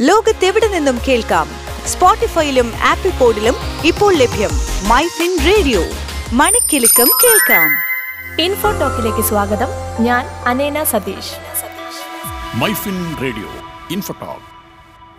ലോകത്തെവിടെ നിന്നും കേൾക്കാം? സ്പോട്ടിഫൈയിലും ആപ്പിൾ പോഡിലും ഇപ്പോൾ ലഭ്യം മൈ ഫിൻ റേഡിയോ. മണിക്കെലക്കം കേൾക്കാം. ഇൻഫോ ടോക്കിലേക്ക് സ്വാഗതം. ഞാൻ Aneena Satheesh. Myfin radio info talk.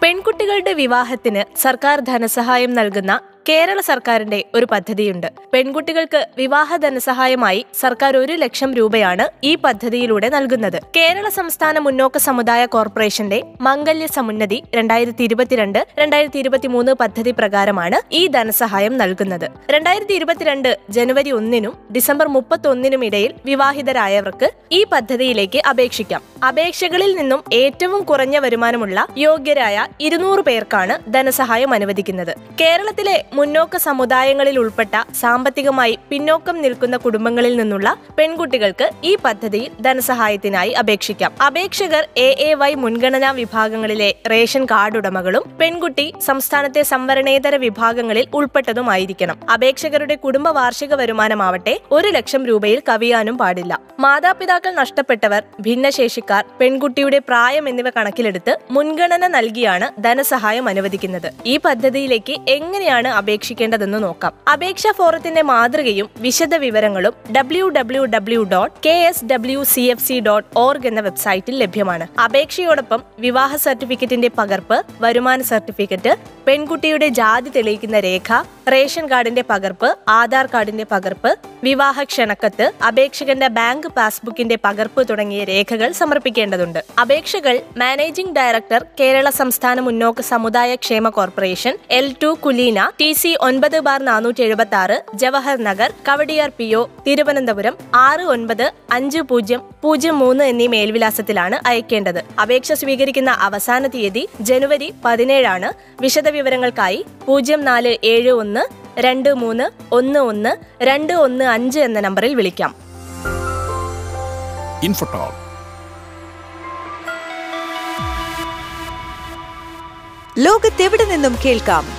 പെൺകുട്ടികളുടെ വിവാഹത്തിന് സർക്കാർ ധനസഹായം നൽകുന്ന കേരള സർക്കാരിന്റെ ഒരു പദ്ധതിയുണ്ട്. പെൺകുട്ടികൾക്ക് വിവാഹ ധനസഹായമായി സർക്കാർ ഒരു ലക്ഷം രൂപയാണ് ഈ പദ്ധതിയിലൂടെ നൽകുന്നത്. കേരള സംസ്ഥാന മുന്നോക്ക സമുദായ കോർപ്പറേഷന്റെ മംഗല്യ സമുന്നതി രണ്ടായിരത്തി ഇരുപത്തിരണ്ട് രണ്ടായിരത്തി ഇരുപത്തിമൂന്ന് പദ്ധതി പ്രകാരമാണ് ഈ ധനസഹായം നൽകുന്നത്. രണ്ടായിരത്തി ഇരുപത്തിരണ്ട് ജനുവരി ഒന്നിനും ഡിസംബർ മുപ്പത്തി ഒന്നിനും ഇടയിൽ വിവാഹിതരായവർക്ക് ഈ പദ്ധതിയിലേക്ക് അപേക്ഷിക്കാം. അപേക്ഷകളിൽ നിന്നും ഏറ്റവും കുറഞ്ഞ വരുമാനമുള്ള യോഗ്യരായ ഇരുന്നൂറ് പേർക്കാണ് ധനസഹായം അനുവദിക്കുന്നത്. കേരളത്തിലെ മുന്നോക്ക സമുദായങ്ങളിൽ ഉൾപ്പെട്ട സാമ്പത്തികമായി പിന്നോക്കം നിൽക്കുന്ന കുടുംബങ്ങളിൽ നിന്നുള്ള പെൺകുട്ടികൾക്ക് ഈ പദ്ധതിയിൽ ധനസഹായത്തിനായി അപേക്ഷിക്കാം. അപേക്ഷകർ എ എ വൈ മുൻഗണനാ വിഭാഗങ്ങളിലെ റേഷൻ കാർഡ് ഉടമകളും പെൺകുട്ടി സംസ്ഥാനത്തെ സംവരണേതര വിഭാഗങ്ങളിൽ ഉൾപ്പെട്ടതുമായിരിക്കണം. അപേക്ഷകരുടെ കുടുംബ വാർഷിക വരുമാനമാവട്ടെ ഒരു ലക്ഷം രൂപയിൽ കവിയാനും പാടില്ല. മാതാപിതാക്കൾ നഷ്ടപ്പെട്ടവർ ഭിന്നശേഷിക്കാർ പെൺകുട്ടിയുടെ പ്രായം എന്നിവ കണക്കിലെടുത്ത് മുൻഗണന നൽകിയാണ് ധനസഹായം അനുവദിക്കുന്നത്. ഈ പദ്ധതിയിലേക്ക് എങ്ങനെയാണ് അപേക്ഷിക്കേണ്ടതെന്ന് നോക്കാം. അപേക്ഷാ ഫോറത്തിന്റെ മാതൃകയും വിശദ വിവരങ്ങളും W W W dot K S W C F C dot org എന്ന വെബ്സൈറ്റിൽ ലഭ്യമാണ്. അപേക്ഷയോടൊപ്പം വിവാഹ സർട്ടിഫിക്കറ്റിന്റെ പകർപ്പ് വരുമാന സർട്ടിഫിക്കറ്റ് പെൺകുട്ടിയുടെ ജാതി തെളിയിക്കുന്ന രേഖ റേഷൻ കാർഡിന്റെ പകർപ്പ് ആധാർ കാർഡിന്റെ പകർപ്പ് വിവാഹ ക്ഷണക്കത്ത് അപേക്ഷകന്റെ ബാങ്ക് പാസ്ബുക്കിന്റെ പകർപ്പ് തുടങ്ങിയ രേഖകൾ സമർപ്പിക്കേണ്ടതുണ്ട്. അപേക്ഷകൾ മാനേജിംഗ് ഡയറക്ടർ കേരള സംസ്ഥാന മുന്നോക്ക സമുദായ ക്ഷേമ corporation L two Kuleena T C ഒൻപത് ബാർ നാനൂറ്റി എഴുപത്തി ആറ് ജവഹർ നഗർ കവടിയാർ പി ഒ തിരുവനന്തപുരം ആറ് ഒൻപത് അഞ്ച് പൂജ്യം പൂജ്യം മൂന്ന് എന്നീ മേൽവിലാസത്തിലാണ് അയക്കേണ്ടത്. അപേക്ഷ സ്വീകരിക്കുന്ന അവസാന തീയതി ജനുവരി പതിനേഴാണ്. വിശദവിവരങ്ങൾക്കായി പൂജ്യം നാല് ഏഴ് ഒന്ന് രണ്ട് മൂന്ന് ഒന്ന് ഒന്ന് രണ്ട് ഒന്ന് അഞ്ച് എന്ന നമ്പറിൽ വിളിക്കാം. ലോകത്തെവിടെ നിന്നും കേൾക്കാം?